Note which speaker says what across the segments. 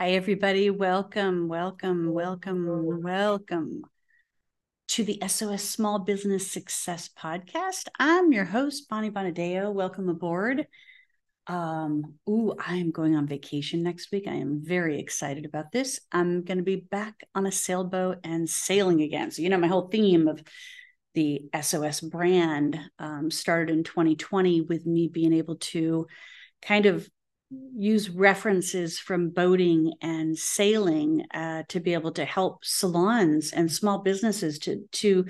Speaker 1: Hi, everybody. Welcome, welcome, welcome, welcome to the SOS Small Business Success Podcast. I'm your host, Bonnie Bonadeo. Welcome aboard. Um, ooh, I'm going on vacation next week. I am very excited about this. I'm going to be back on a sailboat and sailing again. So, you know, my whole theme of the SOS brand um, started in 2020 with me being able to kind of use references from boating and sailing uh, to be able to help salons and small businesses to to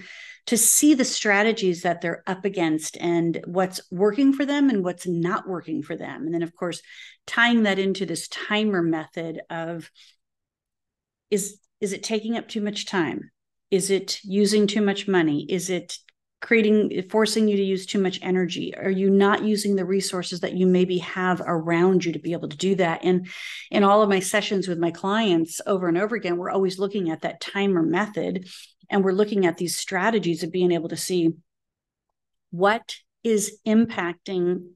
Speaker 1: to see the strategies that they're up against and what's working for them and what's not working for them. And then of course tying that into this timer method of is is it taking up too much time? Is it using too much money? Is it creating forcing you to use too much energy? Are you not using the resources that you maybe have around you to be able to do that? And in all of my sessions with my clients over and over again we're always looking at that timer method and we're looking at these strategies of being able to see what is impacting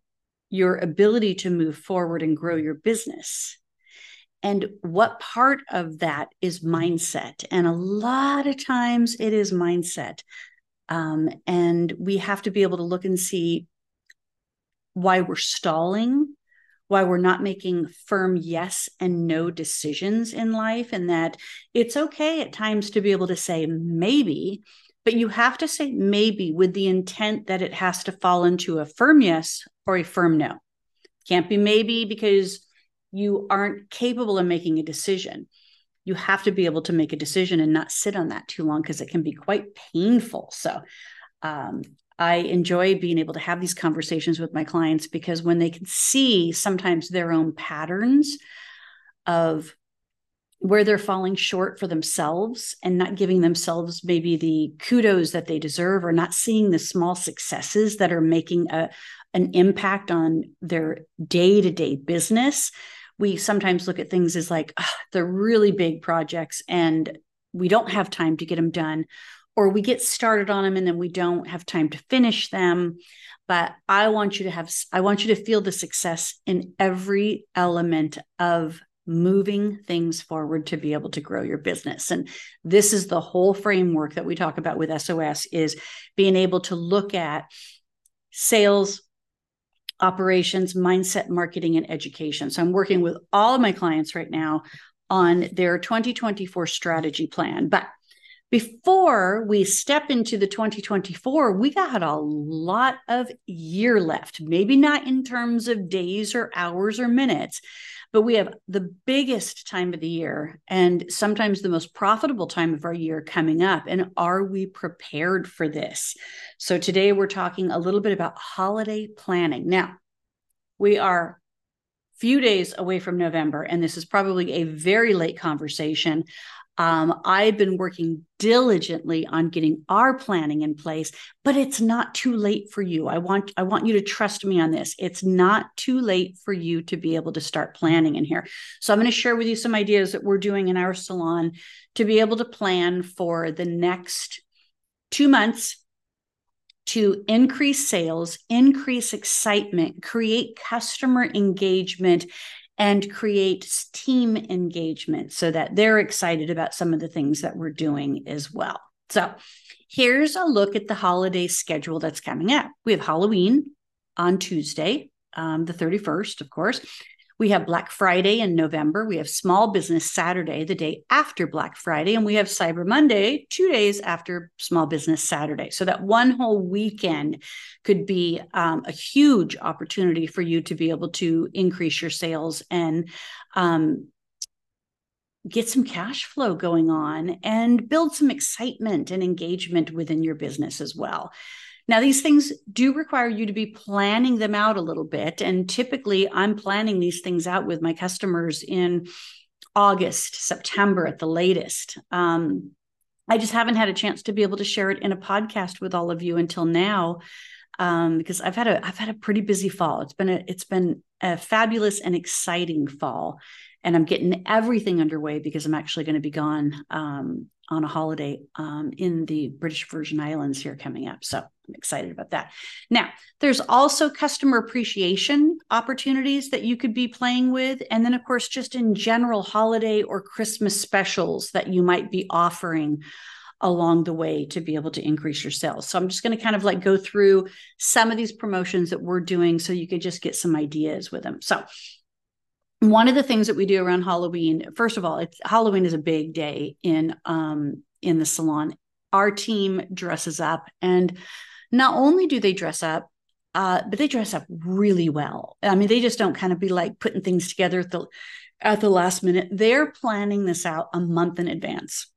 Speaker 1: your ability to move forward and grow your business. And what part of that is mindset? And a lot of times it is mindset um, and we have to be able to look and see why we're stalling, why we're not making firm yes and no decisions in life, and that it's okay at times to be able to say maybe, but you have to say maybe with the intent that it has to fall into a firm yes or a firm no. Can't be maybe because you aren't capable of making a decision you have to be able to make a decision and not sit on that too long because it can be quite painful. So, um, I enjoy being able to have these conversations with my clients because when they can see sometimes their own patterns of where they're falling short for themselves and not giving themselves maybe the kudos that they deserve or not seeing the small successes that are making a, an impact on their day-to-day business we sometimes look at things as like oh, they're really big projects and we don't have time to get them done or we get started on them and then we don't have time to finish them. But i want you to have i want you to feel the success in every element of moving things forward to be able to grow your business. And this is the whole framework that we talk about with sos is being able to look at sales operations, mindset, marketing, and education. So I'm working with all of my clients right now on their 2024 strategy plan. But before we step into the 2024, we got a lot of year left, maybe not in terms of days or hours or minutes, but we have the biggest time of the year and sometimes the most profitable time of our year coming up. And are we prepared for this? So today we're talking a little bit about holiday planning. Now, we are few days away from November, and this is probably a very late conversation. Um, I've been working diligently on getting our planning in place, but it's not too late for you. I want I want you to trust me on this. It's not too late for you to be able to start planning in here. So I'm going to share with you some ideas that we're doing in our salon to be able to plan for the next two months to increase sales, increase excitement, create customer engagement, and create team engagement so that they're excited about some of the things that we're doing as well. So, here's a look at the holiday schedule that's coming up. We have Halloween on Tuesday, um, the 31st, of course. We have Black Friday in November. We have Small Business Saturday, the day after Black Friday. And we have Cyber Monday, two days after Small Business Saturday. So that one whole weekend could be um, a huge opportunity for you to be able to increase your sales and um, get some cash flow going on and build some excitement and engagement within your business as well. Now, these things do require you to be planning them out a little bit. And typically, I'm planning these things out with my customers in August, September at the latest. Um, I just haven't had a chance to be able to share it in a podcast with all of you until now. Um, because I've had a I've had a pretty busy fall. It's been a it's been a fabulous and exciting fall, and I'm getting everything underway because I'm actually going to be gone um, on a holiday um, in the British Virgin Islands here coming up. So I'm excited about that. Now, there's also customer appreciation opportunities that you could be playing with. And then, of course, just in general, holiday or Christmas specials that you might be offering along the way to be able to increase your sales. So I'm just going to kind of like go through some of these promotions that we're doing so you could just get some ideas with them. So one of the things that we do around Halloween, first of all, it's Halloween is a big day in um in the salon. Our team dresses up and not only do they dress up, uh, but they dress up really well. I mean, they just don't kind of be like putting things together at the at the last minute. They're planning this out a month in advance.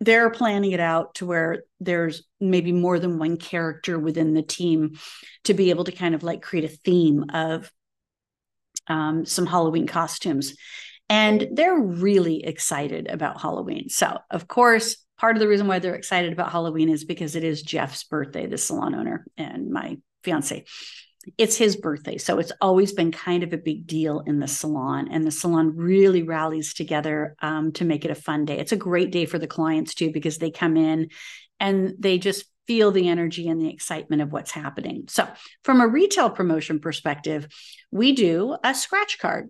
Speaker 1: They're planning it out to where there's maybe more than one character within the team to be able to kind of like create a theme of um, some Halloween costumes. And they're really excited about Halloween. So, of course, part of the reason why they're excited about Halloween is because it is Jeff's birthday, the salon owner and my fiance. It's his birthday. So it's always been kind of a big deal in the salon. And the salon really rallies together um, to make it a fun day. It's a great day for the clients too, because they come in and they just feel the energy and the excitement of what's happening. So, from a retail promotion perspective, we do a scratch card.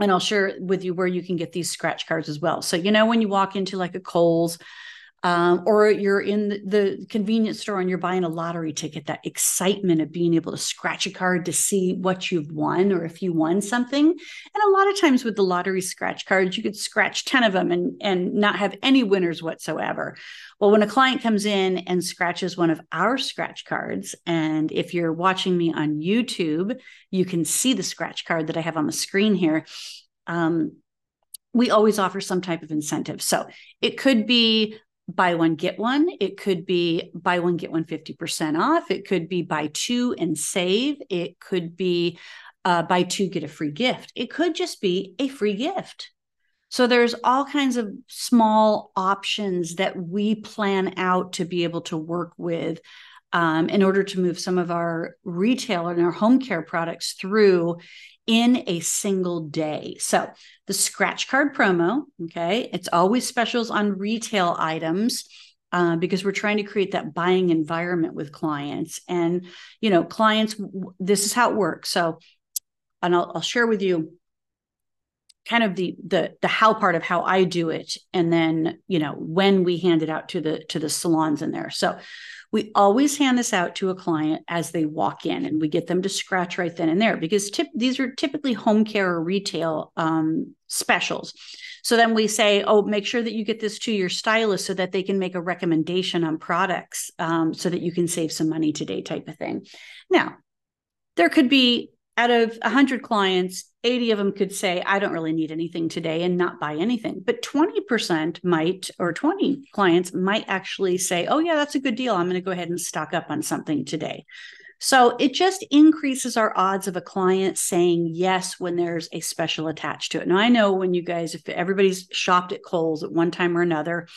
Speaker 1: And I'll share with you where you can get these scratch cards as well. So, you know, when you walk into like a Kohl's um, or you're in the, the, convenience store and you're buying a lottery ticket, that excitement of being able to scratch a card to see what you've won or if you won something. And a lot of times with the lottery scratch cards, you could scratch 10 of them and, and not have any winners whatsoever. Well, when a client comes in and scratches one of our scratch cards, and if you're watching me on YouTube, you can see the scratch card that I have on the screen here. Um, we always offer some type of incentive. So it could be buy one get one. It could be buy one get one 50% off. It could be buy two and save. It could be uh, buy two get a free gift. It could just be a free gift. So there's all kinds of small options that we plan out to be able to work with um, in order to move some of our retail and our home care products through in a single day. So the scratch card promo, okay, it's always specials on retail items. Uh, because we're trying to create that buying environment with clients and you know clients this is how it works so and I'll, I'll share with you kind of the the the how part of how I do it and then you know when we hand it out to the to the salons in there so we always hand this out to a client as they walk in and we get them to scratch right then and there because tip, these are typically home care or retail um, specials. So then we say, oh, make sure that you get this to your stylist so that they can make a recommendation on products um, so that you can save some money today, type of thing. Now, there could be out of 100 clients, 80 of them could say, I don't really need anything today and not buy anything. But 20% might, or 20 clients might actually say, Oh, yeah, that's a good deal. I'm going to go ahead and stock up on something today. So it just increases our odds of a client saying yes when there's a special attached to it. Now, I know when you guys, if everybody's shopped at Kohl's at one time or another,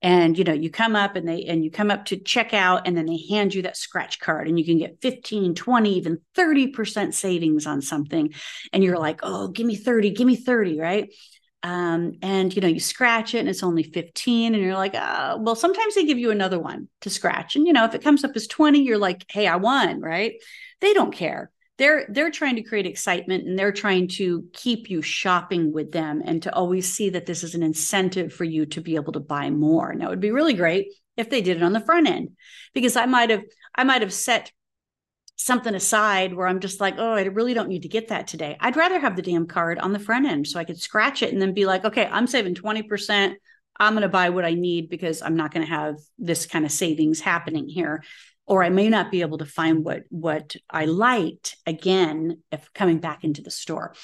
Speaker 1: and you know you come up and they and you come up to check out and then they hand you that scratch card and you can get 15 20 even 30% savings on something. And you're like oh give me 30 give me 30 right? Um, and you know you scratch it and it's only 15 and you're like uh, well sometimes they give you another one to scratch. And you know if it comes up as 20 you're like hey i won right? They don't care they're they're trying to create excitement and they're trying to keep you shopping with them and to always see that this is an incentive for you to be able to buy more. Now it would be really great if they did it on the front end because i might have i might have set something aside where i'm just like oh i really don't need to get that today. I'd rather have the damn card on the front end so i could scratch it and then be like okay i'm saving 20% i'm going to buy what i need because i'm not going to have this kind of savings happening here or I may not be able to find what what I liked again if coming back into the store.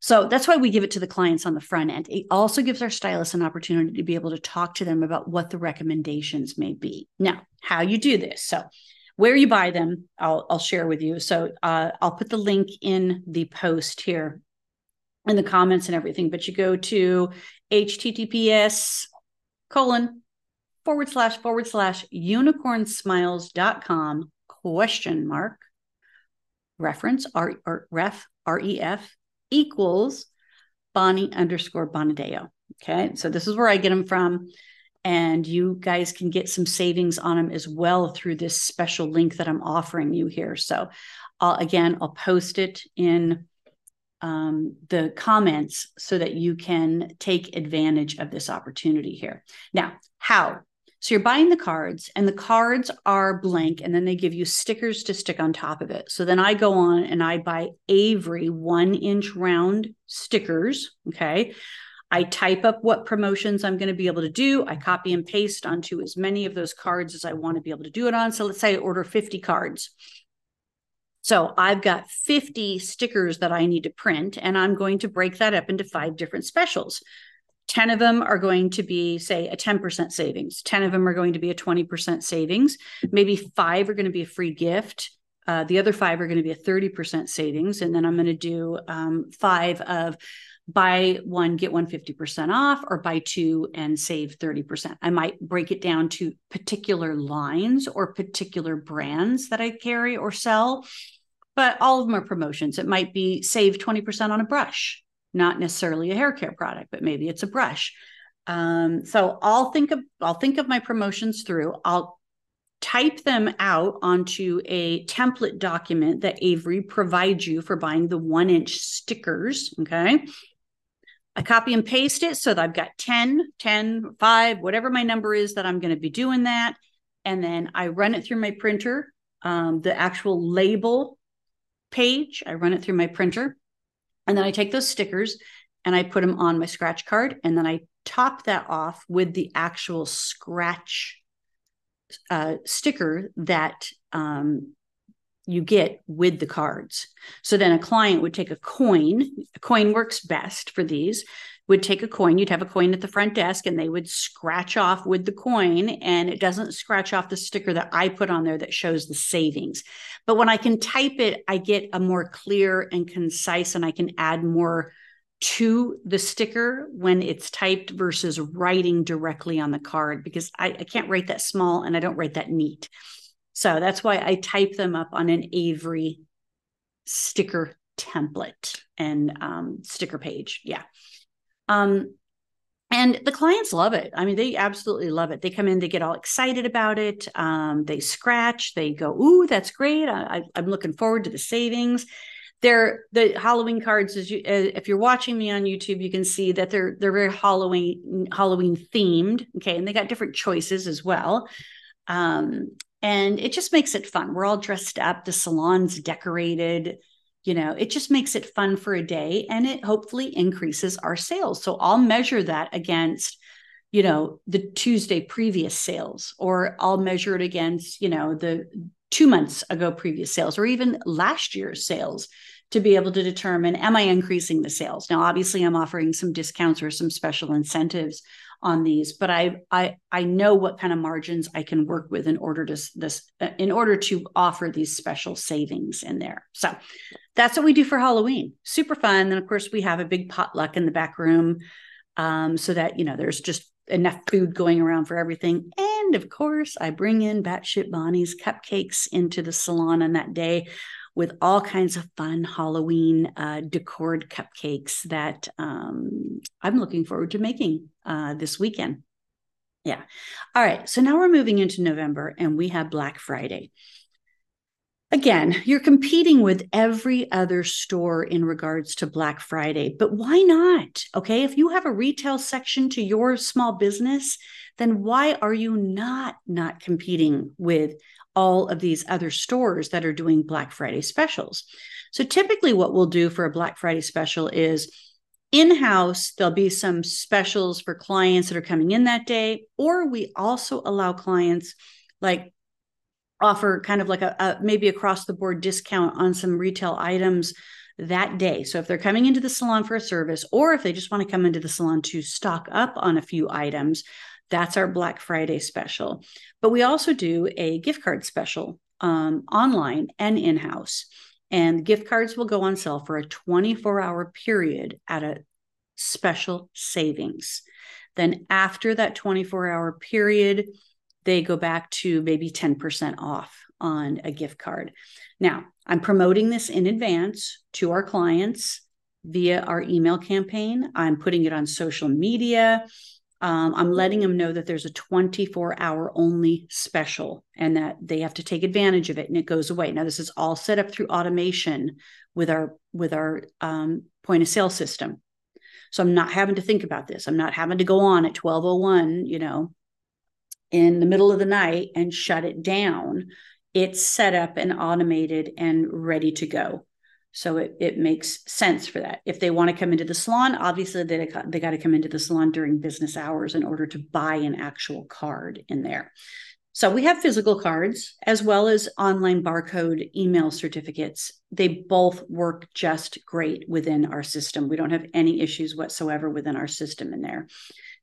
Speaker 1: So that's why we give it to the clients on the front end. It also gives our stylists an opportunity to be able to talk to them about what the recommendations may be. Now, how you do this. So where you buy them, I'll, I'll share with you. So uh, I'll put the link in the post here in the comments and everything, but you go to https colon forward slash forward slash unicornsmiles.com question mark reference R, or ref ref equals Bonnie underscore Bonadeo. Okay. So this is where I get them from. And you guys can get some savings on them as well through this special link that I'm offering you here. So I'll, again, I'll post it in um, the comments so that you can take advantage of this opportunity here. Now, how? So you're buying the cards, and the cards are blank, and then they give you stickers to stick on top of it. So then I go on and I buy Avery one inch round stickers. Okay. I type up what promotions I'm going to be able to do. I copy and paste onto as many of those cards as I want to be able to do it on. So let's say I order 50 cards. So I've got 50 stickers that I need to print, and I'm going to break that up into five different specials. 10 of them are going to be, say, a 10% savings. 10 of them are going to be a 20% savings. Maybe five are going to be a free gift. Uh, the other five are going to be a 30% savings. And then I'm going to do um, five of buy one, get one 50% off, or buy two and save 30%. I might break it down to particular lines or particular brands that I carry or sell but all of them are promotions. It might be save 20% on a brush, not necessarily a hair care product, but maybe it's a brush. Um, so I'll think of I'll think of my promotions through. I'll type them out onto a template document that Avery provides you for buying the one inch stickers. Okay. I copy and paste it so that I've got 10, 10, 5, whatever my number is that I'm going to be doing that. And then I run it through my printer. Um, the actual label page, I run it through my printer, and then I take those stickers and I put them on my scratch card, and then I top that off with the actual scratch uh, sticker that um, you get with the cards. So then a client would take a coin. A coin works best for these would take a coin, you'd have a coin at the front desk, and they would scratch off with the coin, and it doesn't scratch off the sticker that I put on there that shows the savings. But when I can type it, I get a more clear and concise, and I can add more to the sticker when it's typed versus writing directly on the card because I, I can't write that small and I don't write that neat. So that's why I type them up on an Avery sticker template and um, sticker page. Yeah. Um, and the clients love it. I mean, they absolutely love it. They come in, they get all excited about it. Um, they scratch, they go, "Ooh, that's great! I, am looking forward to the savings." They're the Halloween cards. As you, uh, if you're watching me on YouTube, you can see that they're they're very Halloween Halloween themed. Okay, and they got different choices as well. Um, and it just makes it fun. We're all dressed up. The salon's decorated you know it just makes it fun for a day and it hopefully increases our sales. So i'll measure that against you know the tuesday previous sales or i'll measure it against you know the two months ago previous sales or even last year's sales to be able to determine am i increasing the sales? Now obviously i'm offering some discounts or some special incentives on these but i i i know what kind of margins i can work with in order to this uh, in order to offer these special savings in there. So that's what we do for halloween super fun then of course we have a big potluck in the back room um, so that you know there's just enough food going around for everything and of course i bring in batshit bonnie's cupcakes into the salon on that day with all kinds of fun Halloween uh, decored cupcakes that um, I'm looking forward to making uh, this weekend. Yeah. All right. So now we're moving into November and we have Black Friday. Again, you're competing with every other store in regards to Black Friday, but why not? Okay. If you have a retail section to your small business, then why are you not not competing with all of these other stores that are doing Black Friday specials. So typically, what we'll do for a Black Friday special is in house, there'll be some specials for clients that are coming in that day, or we also allow clients like offer kind of like a, a maybe across the board discount on some retail items that day. So if they're coming into the salon for a service, or if they just want to come into the salon to stock up on a few items, that's our Black Friday special. But we also do a gift card special um, online and in house. And gift cards will go on sale for a 24 hour period at a special savings. Then, after that 24 hour period, they go back to maybe 10% off on a gift card. Now, I'm promoting this in advance to our clients via our email campaign. I'm putting it on social media. Um, I'm letting them know that there's a 24 hour only special and that they have to take advantage of it and it goes away. Now, this is all set up through automation with our with our um, point of sale system. So I'm not having to think about this. I'm not having to go on at 1201, you know, in the middle of the night and shut it down. It's set up and automated and ready to go. So it, it makes sense for that. If they want to come into the salon, obviously they, they got to come into the salon during business hours in order to buy an actual card in there. So we have physical cards as well as online barcode email certificates. They both work just great within our system. We don't have any issues whatsoever within our system in there.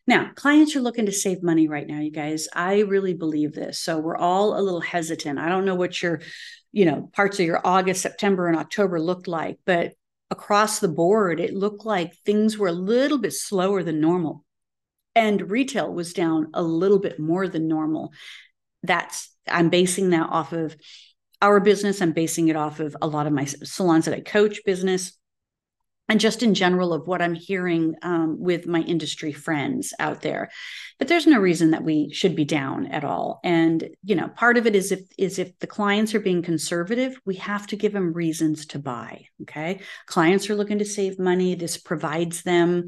Speaker 1: Now, clients are looking to save money right now, you guys. I really believe this. So we're all a little hesitant. I don't know what your, you know, parts of your August, September, and October looked like, but across the board, it looked like things were a little bit slower than normal. And retail was down a little bit more than normal. That's, I'm basing that off of our business. I'm basing it off of a lot of my salons that I coach business and just in general of what I'm hearing um, with my industry friends out there. But there's no reason that we should be down at all. And you know, part of it is if is if the clients are being conservative, we have to give them reasons to buy. Okay, clients are looking to save money. This provides them.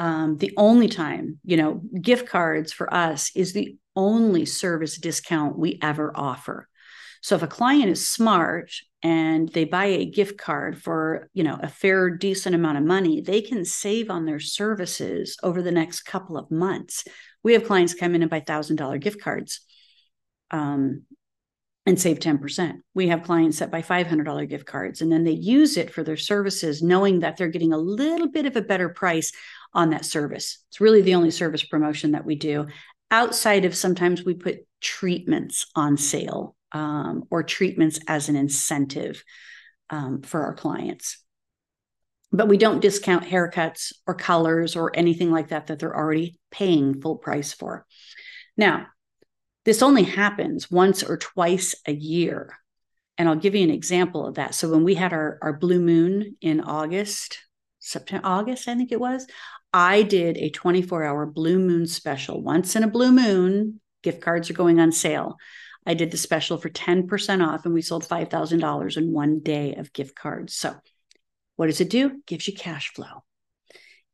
Speaker 1: Um, the only time, you know, gift cards for us is the only service discount we ever offer. So if a client is smart and they buy a gift card for, you know, a fair decent amount of money, they can save on their services over the next couple of months. We have clients come in and buy $1000 gift cards. Um, and save 10%. We have clients that buy $500 gift cards and then they use it for their services, knowing that they're getting a little bit of a better price on that service. It's really the only service promotion that we do. Outside of sometimes we put treatments on sale um, or treatments as an incentive um, for our clients. But we don't discount haircuts or colors or anything like that that they're already paying full price for. Now, this only happens once or twice a year. And I'll give you an example of that. So when we had our, our blue moon in August, September, August, I think it was, I did a 24 hour blue moon special. Once in a blue moon, gift cards are going on sale. I did the special for 10% off and we sold $5,000 in one day of gift cards. So, what does it do? gives you cash flow.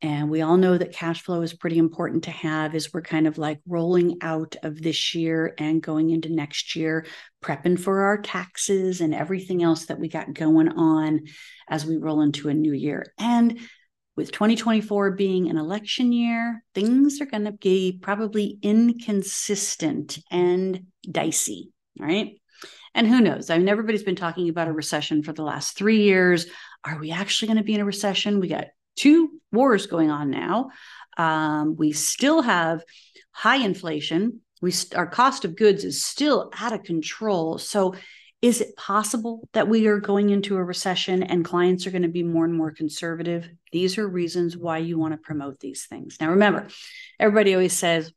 Speaker 1: And we all know that cash flow is pretty important to have as we're kind of like rolling out of this year and going into next year, prepping for our taxes and everything else that we got going on as we roll into a new year. And with 2024 being an election year, things are going to be probably inconsistent and dicey, right? And who knows? I mean, everybody's been talking about a recession for the last three years. Are we actually going to be in a recession? We got two wars going on now. Um, we still have high inflation. We our cost of goods is still out of control. So is it possible that we are going into a recession and clients are going to be more and more conservative? These are reasons why you want to promote these things. Now, remember, everybody always says,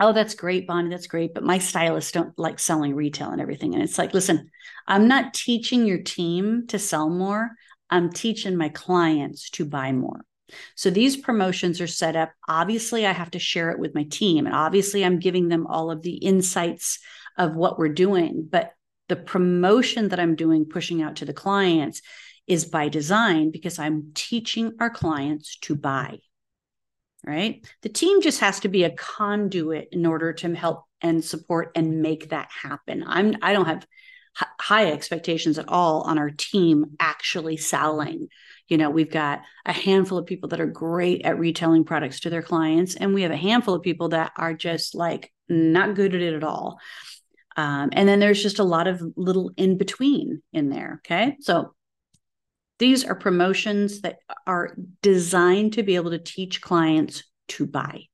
Speaker 1: Oh, that's great, Bonnie. That's great. But my stylists don't like selling retail and everything. And it's like, listen, I'm not teaching your team to sell more. I'm teaching my clients to buy more. So these promotions are set up. Obviously, I have to share it with my team. And obviously, I'm giving them all of the insights of what we're doing. But the promotion that I'm doing, pushing out to the clients, is by design because I'm teaching our clients to buy. Right. The team just has to be a conduit in order to help and support and make that happen. I'm I don't have high expectations at all on our team actually selling. You know, we've got a handful of people that are great at retailing products to their clients, and we have a handful of people that are just like not good at it at all. Um, and then there's just a lot of little in between in there. Okay. So these are promotions that are designed to be able to teach clients to buy.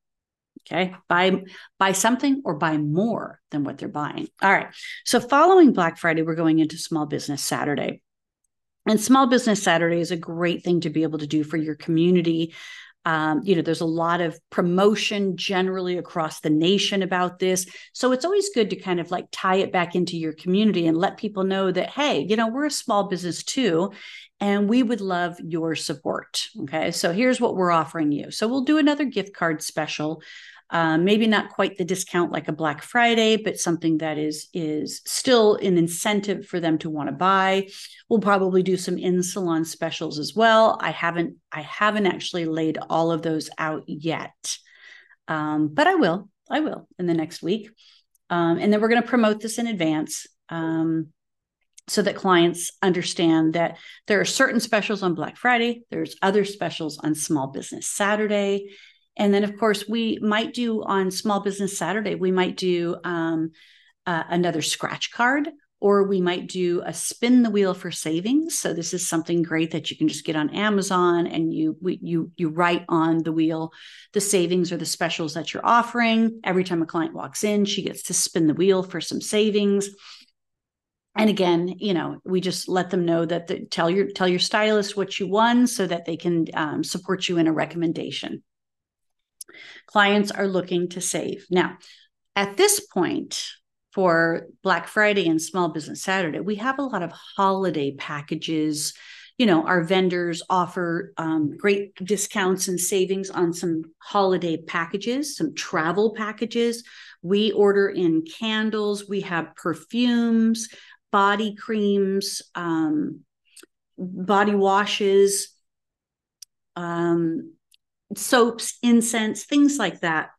Speaker 1: Okay. Buy buy something or buy more than what they're buying. All right. So following Black Friday, we're going into Small Business Saturday. And Small Business Saturday is a great thing to be able to do for your community Um, you know, there's a lot of promotion generally across the nation about this. So it's always good to kind of like tie it back into your community and let people know that, hey, you know, we're a small business too, and we would love your support. Okay. So here's what we're offering you. So we'll do another gift card special. Uh, maybe not quite the discount like a Black Friday, but something that is is still an incentive for them to want to buy. We'll probably do some in salon specials as well. I haven't I haven't actually laid all of those out yet, um, but I will. I will in the next week, um, and then we're going to promote this in advance. Um, so that clients understand that there are certain specials on Black Friday, there's other specials on Small Business Saturday, and then, of course, we might do on Small Business Saturday, we might do um, uh, another scratch card or we might do a spin the wheel for savings. So this is something great that you can just get on Amazon and you you you write on the wheel the savings or the specials that you're offering. Every time a client walks in, she gets to spin the wheel for some savings. And again, you know, we just let them know that the, tell your tell your stylist what you won so that they can um, support you in a recommendation clients are looking to save. Now, at this point, for Black Friday and Small Business Saturday, we have a lot of holiday packages. You know, our vendors offer um, great discounts and savings on some holiday packages, some travel packages. We order in candles, we have perfumes, body creams, um, body washes, um, soaps, incense, things like that,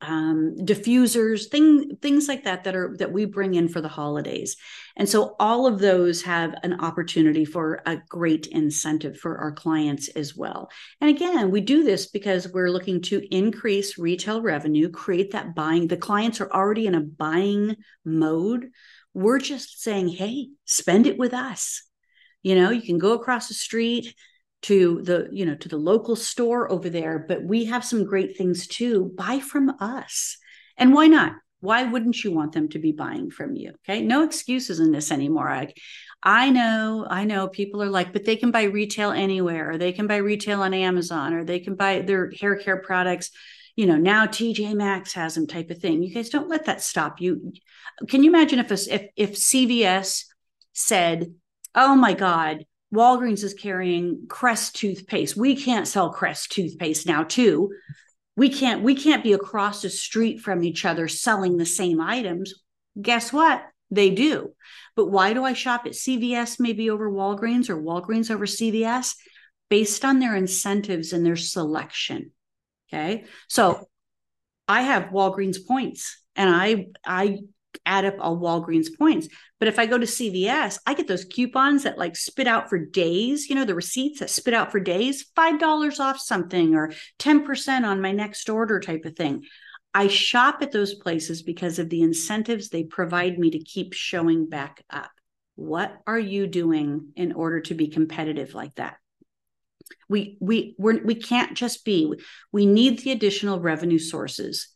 Speaker 1: um, diffusers, thing, things like that that are that we bring in for the holidays. And so all of those have an opportunity for a great incentive for our clients as well. And again, we do this because we're looking to increase retail revenue, create that buying. The clients are already in a buying mode. We're just saying, hey, spend it with us. You know, you can go across the street to the you know to the local store over there but we have some great things too. Buy from us. And why not? Why wouldn't you want them to be buying from you? Okay? No excuses in this anymore. I i know i know people are like but they can buy retail anywhere or they can buy retail on amazon or they can buy their hair care products you know now tj maxx has them type of thing. You guys don't let that stop you. Can you imagine if a, if if cvs said oh my god Walgreens is carrying Crest toothpaste. We can't sell Crest toothpaste now, too. We can't we can't be across the street from each other selling the same items. Guess what? They do. But why do I shop at CVS maybe over Walgreens or Walgreens over CVS? Based on their incentives and their selection. Okay. So I have Walgreens points and I I add up all Walgreens points. But if I go to CVS, I get those coupons that like spit out for days, you know, the receipts that spit out for days, $5 off something or 10% on my next order type of thing. I shop at those places because of the incentives they provide me to keep showing back up. What are you doing in order to be competitive like that? We we we're, we can't just be. We need the additional revenue sources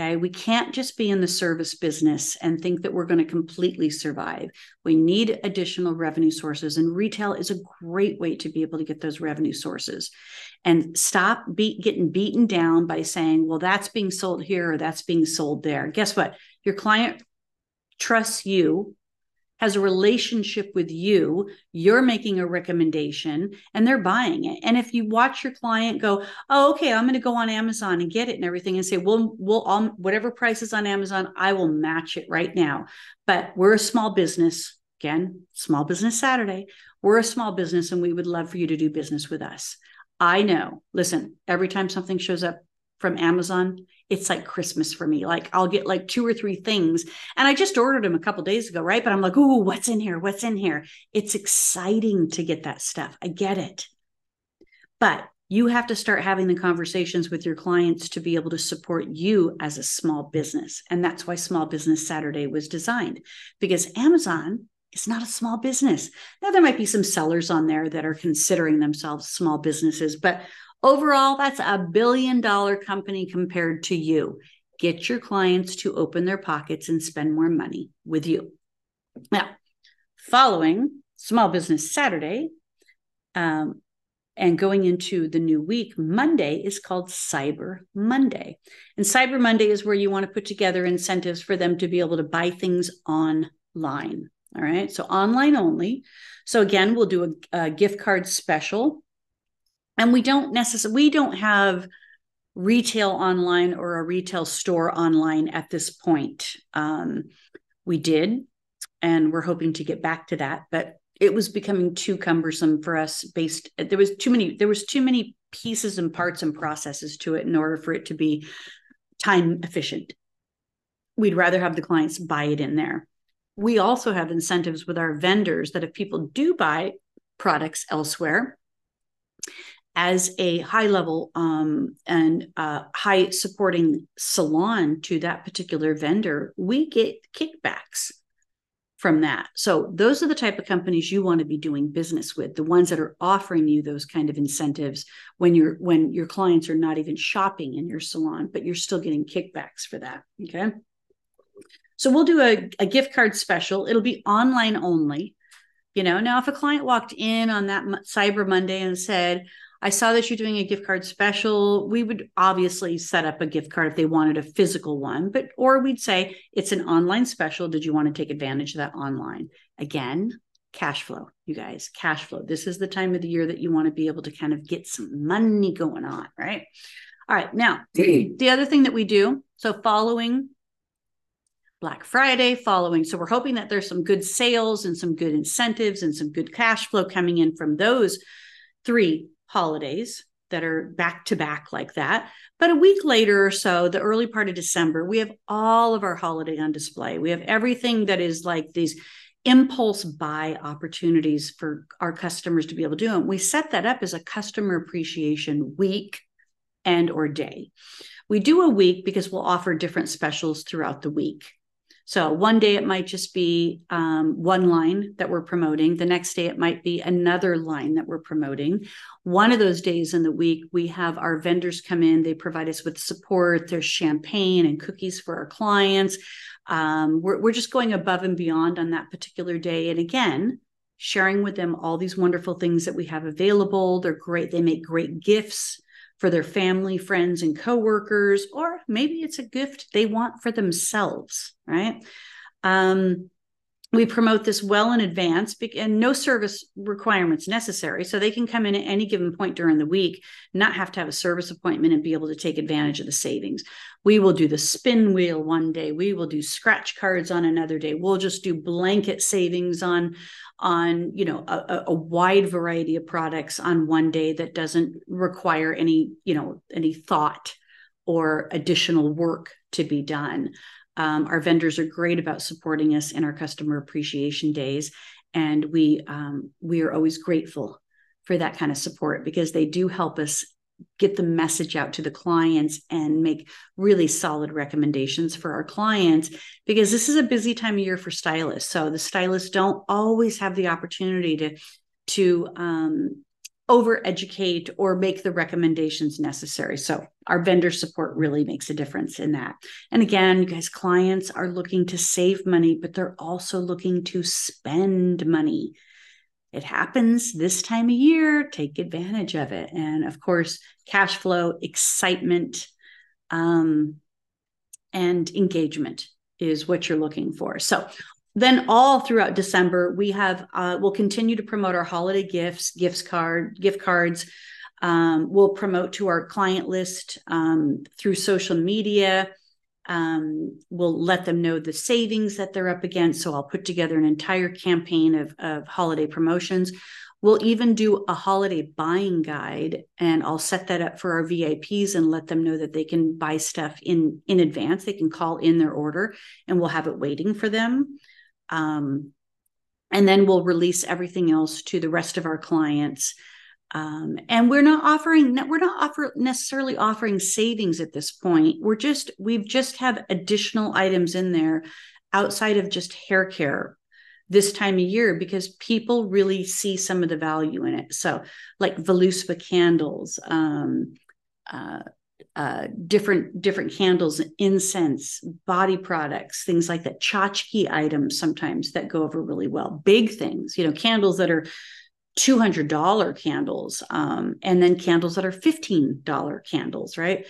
Speaker 1: Okay. We can't just be in the service business and think that we're going to completely survive. We need additional revenue sources, and retail is a great way to be able to get those revenue sources and stop be- getting beaten down by saying, well, that's being sold here or that's being sold there. Guess what? Your client trusts you has a relationship with you, you're making a recommendation and they're buying it. And if you watch your client go, "Oh, okay, I'm going to go on Amazon and get it and everything," and say, "Well, we'll whatever price is on Amazon, I will match it right now." But we're a small business. Again, small business Saturday. We're a small business and we would love for you to do business with us. I know. Listen, every time something shows up from Amazon, it's like Christmas for me. Like I'll get like two or three things. And I just ordered them a couple days ago, right? But I'm like, oh, what's in here? What's in here? It's exciting to get that stuff. I get it. But you have to start having the conversations with your clients to be able to support you as a small business. And that's why Small Business Saturday was designed because Amazon is not a small business. Now, there might be some sellers on there that are considering themselves small businesses, but Overall, that's a billion dollar company compared to you. Get your clients to open their pockets and spend more money with you. Now, following Small Business Saturday, um, And going into the new week, Monday is called Cyber Monday. And Cyber Monday is where you want to put together incentives for them to be able to buy things online. All right. So online only. So again, we'll do a, a gift card special. And we don't necessarily, we don't have retail online or a retail store online at this point. Um, we did, and we're hoping to get back to that, but it was becoming too cumbersome for us based there was too many there was too many pieces and parts and processes to it in order for it to be time efficient we'd rather have the clients buy it in there we also have incentives with our vendors that if people do buy products elsewhere as a high level um, and uh, high supporting salon to that particular vendor, we get kickbacks from that. So those are the type of companies you want to be doing business with, the ones that are offering you those kind of incentives when you're when your clients are not even shopping in your salon, but you're still getting kickbacks for that. Okay. So we'll do a, a gift card special. It'll be online only. You know, now if a client walked in on that Cyber Monday and said, I saw that you're doing a gift card special. We would obviously set up a gift card if they wanted a physical one, but or we'd say it's an online special. Did you want to take advantage of that online? Again, cash flow, you guys, cash flow. This is the time of the year that you want to be able to kind of get some money going on, right? All right. Now, the other thing that we do, so following Black Friday following. So we're hoping that there's some good sales and some good incentives and some good cash flow coming in from those three holidays that are back to back like that. But a week later or so, the early part of December, we have all of our holiday on display. We have everything that is like these impulse buy opportunities for our customers to be able to do. And we set that up as a customer appreciation week and or day. We do a week because we'll offer different specials throughout the week. So one day it might just be um, one line that we're promoting. The next day it might be another line that we're promoting. One of those days in the week, we have our vendors come in. They provide us with support. There's champagne and cookies for our clients. Um, we're, we're just going above and beyond on that particular day. And again, sharing with them all these wonderful things that we have available. They're great. They make great gifts for their family, friends, and coworkers, or maybe it's a gift they want for themselves, right? Um, we promote this well in advance and no service requirements necessary. So they can come in at any given point during the week not have to have a service appointment and be able to take advantage of the savings. We will do the spin wheel one day. We will do scratch cards on another day. We'll just do blanket savings on on you know a, a, wide variety of products on one day that doesn't require any you know any thought or additional work to be done um, our vendors are great about supporting us in our customer appreciation days and we um, we are always grateful for that kind of support because they do help us get the message out to the clients and make really solid recommendations for our clients because this is a busy time of year for stylists. So the stylists don't always have the opportunity to to um, over educate or make the recommendations necessary. So our vendor support really makes a difference in that. And again you guys clients are looking to save money but they're also looking to spend money. It happens this time of year. Take advantage of it. And of course cash flow excitement um, and engagement is what you're looking for. So then all throughout december we have uh, we'll continue to promote our holiday gifts gifts card gift cards um, we'll promote to our client list um, through social media um, we'll let them know the savings that they're up against. So I'll put together an entire campaign of, of holiday promotions. We'll even do a holiday buying guide, and I'll set that up for our VIPs and let them know that they can buy stuff in in advance. They can call in their order, and we'll have it waiting for them. Um, and then we'll release everything else to the rest of our clients um, and we're not offering we're not offer necessarily offering savings at this point we're just we've just have additional items in there outside of just hair care this time of year because people really see some of the value in it so like Voluspa candles um, uh, uh, different different candles, incense, body products, things like that. Tchotchke items sometimes that go over really well. Big things, you know, candles that are $200 candles um, and then candles that are $15 candles, right?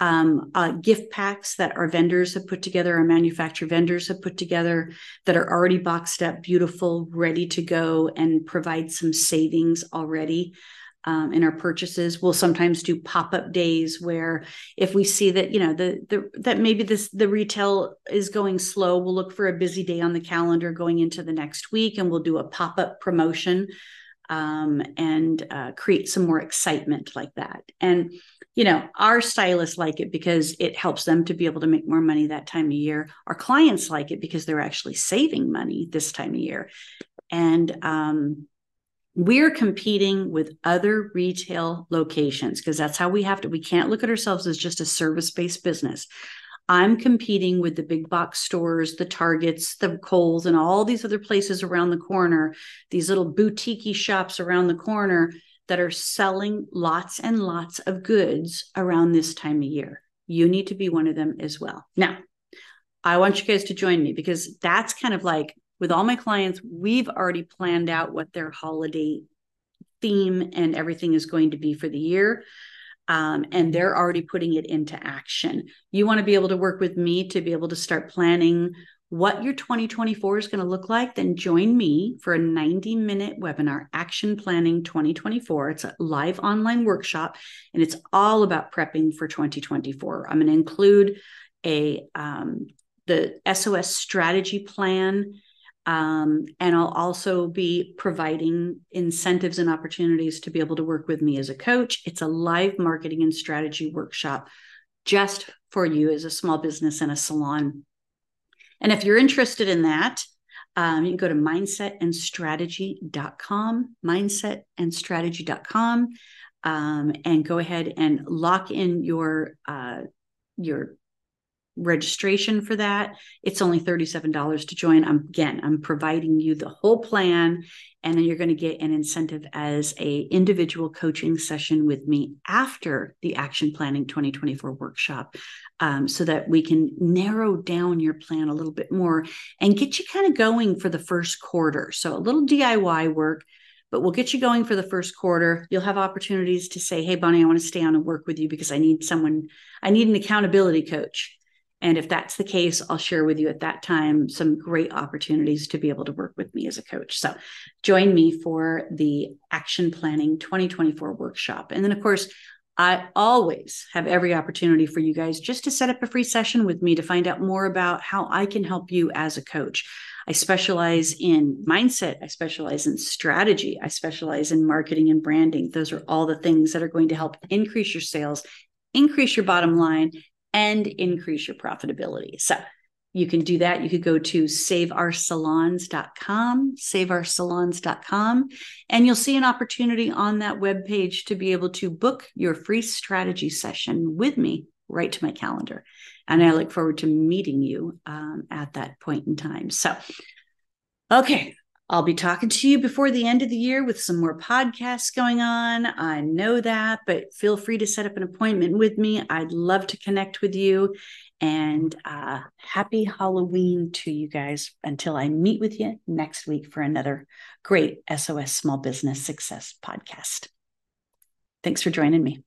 Speaker 1: Um, uh, gift packs that our vendors have put together, our manufacturer vendors have put together that are already boxed up, beautiful, ready to go, and provide some savings already um, in our purchases. We'll sometimes do pop up days where if we see that you know the the that maybe this the retail is going slow, we'll look for a busy day on the calendar going into the next week, and we'll do a pop up promotion um, and uh, create some more excitement like that. And you know, our stylists like it because it helps them to be able to make more money that time of year. Our clients like it because they're actually saving money this time of year. And um, we're competing with other retail locations because that's how we have to we can't look at ourselves as just a service-based business i'm competing with the big box stores the targets the Kohl's and all these other places around the corner these little boutique shops around the corner that are selling lots and lots of goods around this time of year you need to be one of them as well now i want you guys to join me because that's kind of like with all my clients, we've already planned out what their holiday theme and everything is going to be for the year. Um, and they're already putting it into action. You want to be able to work with me to be able to start planning what your 2024 is going to look like, then join me for a 90 minute webinar, Action Planning 2024. It's a live online workshop and it's all about prepping for 2024. I'm going to include a um, the SOS strategy plan um, and I'll also be providing incentives and opportunities to be able to work with me as a coach. It's a live marketing and strategy workshop just for you as a small business and a salon. And if you're interested in that, um, you can go to mindsetandstrategy.com, mindsetandstrategy.com, um, and go ahead and lock in your uh, your registration for that it's only $37 to join i'm again i'm providing you the whole plan and then you're going to get an incentive as a individual coaching session with me after the action planning 2024 workshop um, so that we can narrow down your plan a little bit more and get you kind of going for the first quarter so a little diy work but we'll get you going for the first quarter. You'll have opportunities to say, Hey, Bonnie, I want to stay on and work with you because I need someone, I need an accountability coach. And if that's the case, I'll share with you at that time some great opportunities to be able to work with me as a coach. So join me for the Action Planning 2024 workshop. And then, of course, I always have every opportunity for you guys just to set up a free session with me to find out more about how I can help you as a coach. I specialize in mindset, I specialize in strategy, I specialize in marketing and branding. Those are all the things that are going to help increase your sales, increase your bottom line, and increase your profitability. So you can do that. You could go to saveoursalons.com, saveoursalons.com, and you'll see an opportunity on that web page to be able to book your free strategy session with me right to my calendar. And I look forward to meeting you um, at that point in time. So, okay, I'll be talking to you before the end of the year with some more podcasts going on. I know that, but feel free to set up an appointment with me. I'd love to connect with you. And uh, happy Halloween to you guys until I meet with you next week for another great SOS Small Business Success podcast. Thanks for joining me.